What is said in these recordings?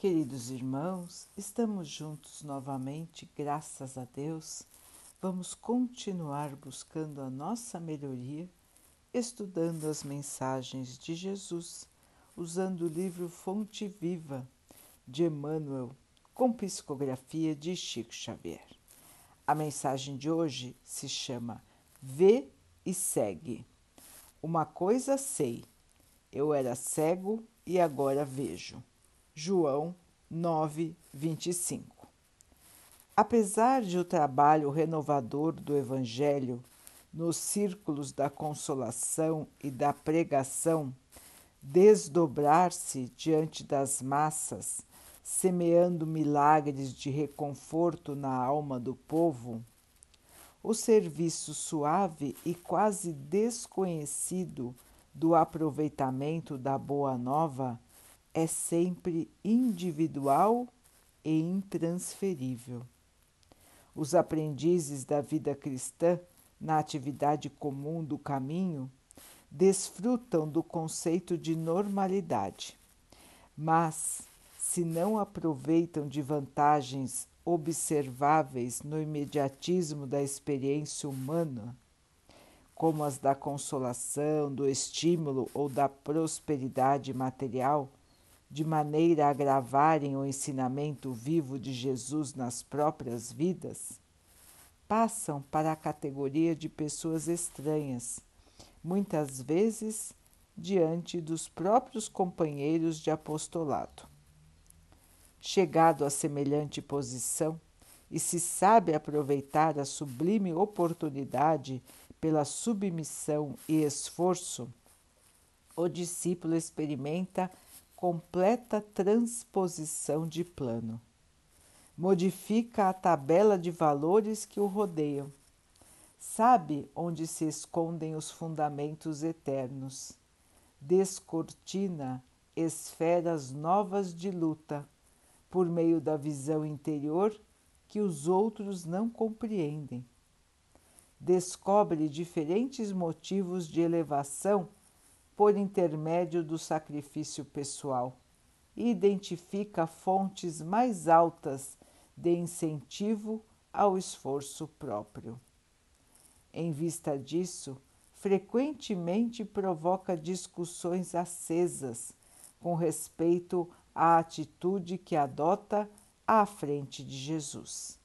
Queridos irmãos, estamos juntos novamente, graças a Deus. Vamos continuar buscando a nossa melhoria, estudando as mensagens de Jesus, usando o livro Fonte Viva de Emmanuel, com psicografia de Chico Xavier. A mensagem de hoje se chama Vê e segue. Uma coisa sei, eu era cego e agora vejo. João 9, 25. Apesar de o trabalho renovador do Evangelho nos círculos da consolação e da pregação desdobrar-se diante das massas, semeando milagres de reconforto na alma do povo, o serviço suave e quase desconhecido do aproveitamento da Boa Nova é sempre individual e intransferível. Os aprendizes da vida cristã na atividade comum do caminho desfrutam do conceito de normalidade, mas se não aproveitam de vantagens observáveis no imediatismo da experiência humana, como as da consolação, do estímulo ou da prosperidade material, de maneira a agravarem o ensinamento vivo de Jesus nas próprias vidas, passam para a categoria de pessoas estranhas, muitas vezes diante dos próprios companheiros de apostolado. Chegado a semelhante posição, e se sabe aproveitar a sublime oportunidade pela submissão e esforço, o discípulo experimenta completa transposição de plano. Modifica a tabela de valores que o rodeiam. Sabe onde se escondem os fundamentos eternos. Descortina esferas novas de luta, por meio da visão interior que os outros não compreendem. Descobre diferentes motivos de elevação por intermédio do sacrifício pessoal identifica fontes mais altas de incentivo ao esforço próprio. Em vista disso, frequentemente provoca discussões acesas com respeito à atitude que adota à frente de Jesus.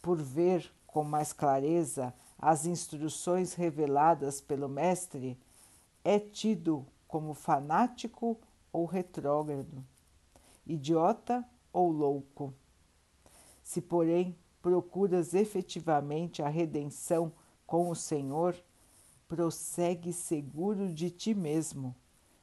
Por ver com mais clareza as instruções reveladas pelo Mestre, é tido como fanático ou retrógrado, idiota ou louco. Se, porém, procuras efetivamente a redenção com o Senhor, prossegue seguro de ti mesmo.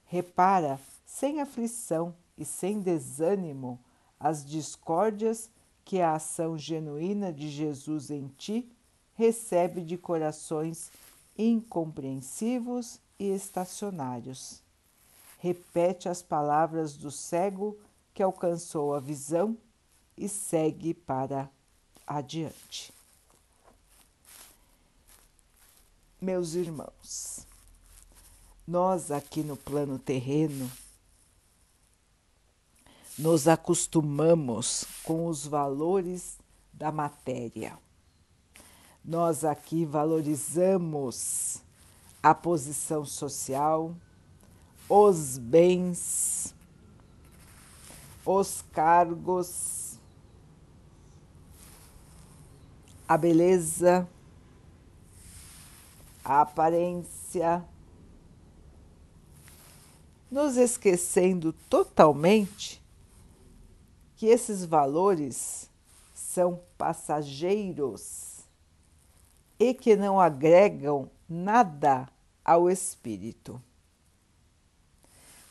Repara, sem aflição e sem desânimo, as discórdias que a ação genuína de Jesus em ti recebe de corações incompreensivos e estacionários. Repete as palavras do cego que alcançou a visão e segue para adiante. Meus irmãos, nós aqui no plano terreno nos acostumamos com os valores da matéria. Nós aqui valorizamos a posição social, os bens, os cargos, a beleza, a aparência, nos esquecendo totalmente que esses valores são passageiros e que não agregam nada ao espírito.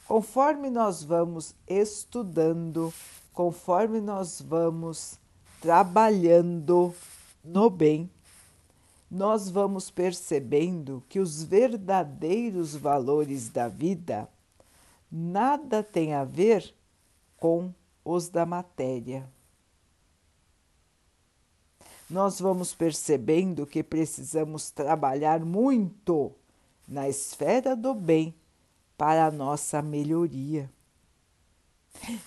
Conforme nós vamos estudando, conforme nós vamos trabalhando no bem, nós vamos percebendo que os verdadeiros valores da vida nada tem a ver com os da matéria. Nós vamos percebendo que precisamos trabalhar muito na esfera do bem para a nossa melhoria.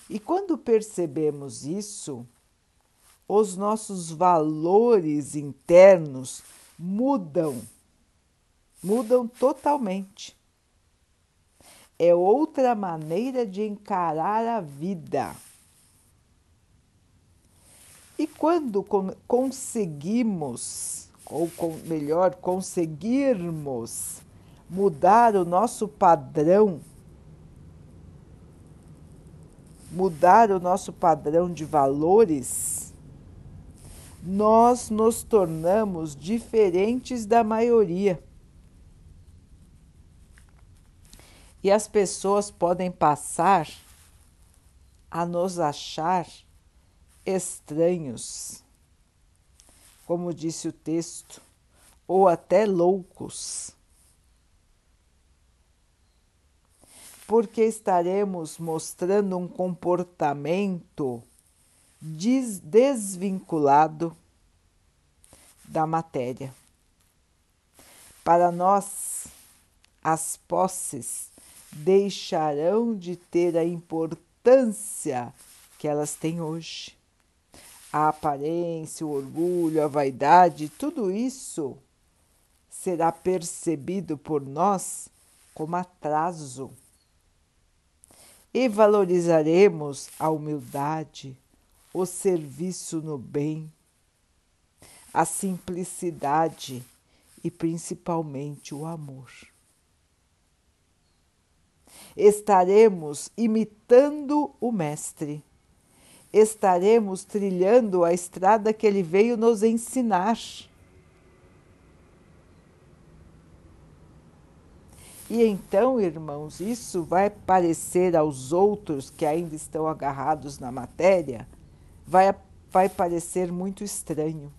E quando percebemos isso, os nossos valores internos mudam, mudam totalmente. É outra maneira de encarar a vida. E quando conseguimos, ou melhor, conseguirmos mudar o nosso padrão, mudar o nosso padrão de valores, nós nos tornamos diferentes da maioria. E as pessoas podem passar a nos achar estranhos, como disse o texto, ou até loucos. Porque estaremos mostrando um comportamento desvinculado da matéria. Para nós, as posses deixarão de ter a importância que elas têm hoje. A aparência, o orgulho, a vaidade, tudo isso será percebido por nós como atraso. E valorizaremos a humildade, o serviço no bem, a simplicidade e principalmente o amor. Estaremos imitando o Mestre, estaremos trilhando a estrada que ele veio nos ensinar. E então, irmãos, isso vai parecer aos outros que ainda estão agarrados na matéria vai, vai parecer muito estranho.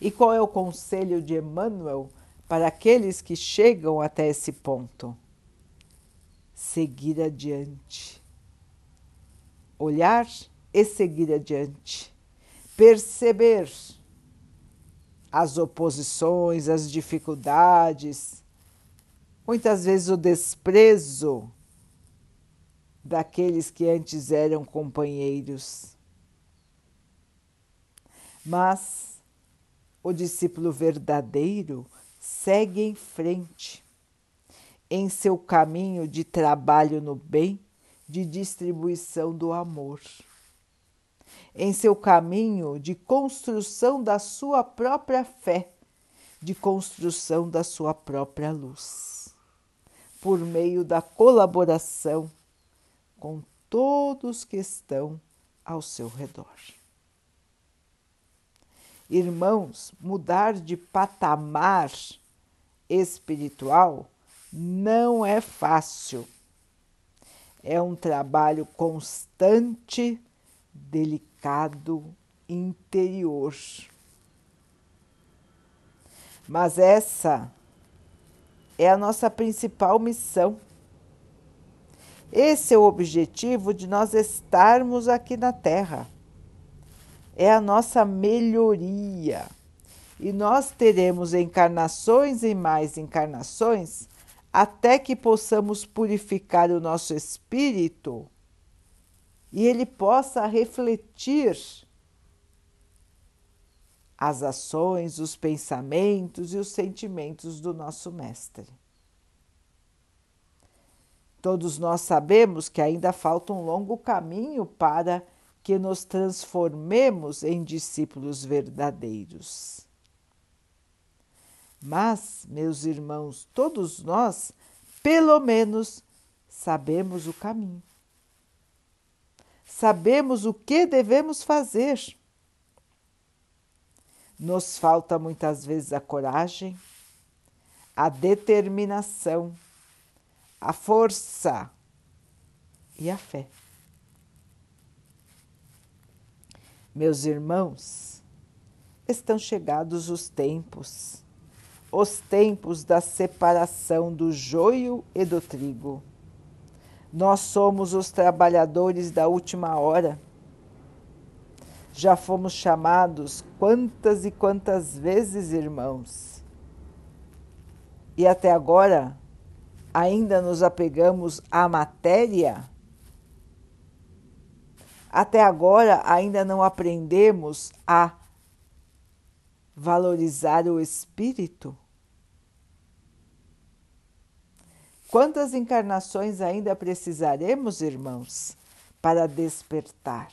E qual é o conselho de Emmanuel para aqueles que chegam até esse ponto? Seguir adiante. Olhar e seguir adiante. Perceber as oposições, as dificuldades, muitas vezes o desprezo daqueles que antes eram companheiros. Mas o discípulo verdadeiro segue em frente em seu caminho de trabalho no bem, de distribuição do amor, em seu caminho de construção da sua própria fé, de construção da sua própria luz, por meio da colaboração com todos que estão ao seu redor. Irmãos, mudar de patamar espiritual não é fácil. É um trabalho constante, delicado, interior. Mas essa é a nossa principal missão esse é o objetivo de nós estarmos aqui na Terra. É a nossa melhoria. E nós teremos encarnações e mais encarnações até que possamos purificar o nosso espírito e ele possa refletir as ações, os pensamentos e os sentimentos do nosso Mestre. Todos nós sabemos que ainda falta um longo caminho para que nos transformemos em discípulos verdadeiros. Mas, meus irmãos, todos nós, pelo menos, sabemos o caminho. Sabemos o que devemos fazer. Nos falta muitas vezes a coragem, a determinação a força e a fé. Meus irmãos, estão chegados os tempos, os tempos da separação do joio e do trigo. Nós somos os trabalhadores da última hora. Já fomos chamados quantas e quantas vezes, irmãos. E até agora ainda nos apegamos à matéria? Até agora ainda não aprendemos a valorizar o espírito? Quantas encarnações ainda precisaremos, irmãos, para despertar?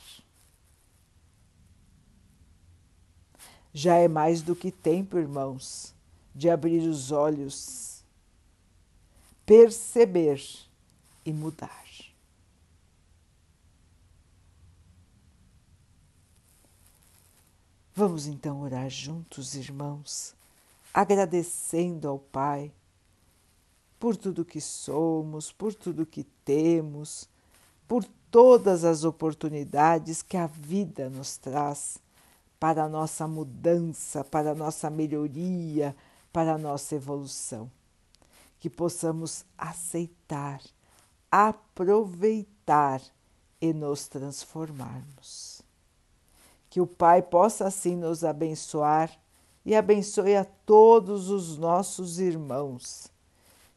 Já é mais do que tempo, irmãos, de abrir os olhos, perceber e mudar. Vamos então orar juntos, irmãos, agradecendo ao Pai por tudo que somos, por tudo que temos, por todas as oportunidades que a vida nos traz para a nossa mudança, para a nossa melhoria, para a nossa evolução. Que possamos aceitar, aproveitar e nos transformarmos que o Pai possa assim nos abençoar e abençoe a todos os nossos irmãos.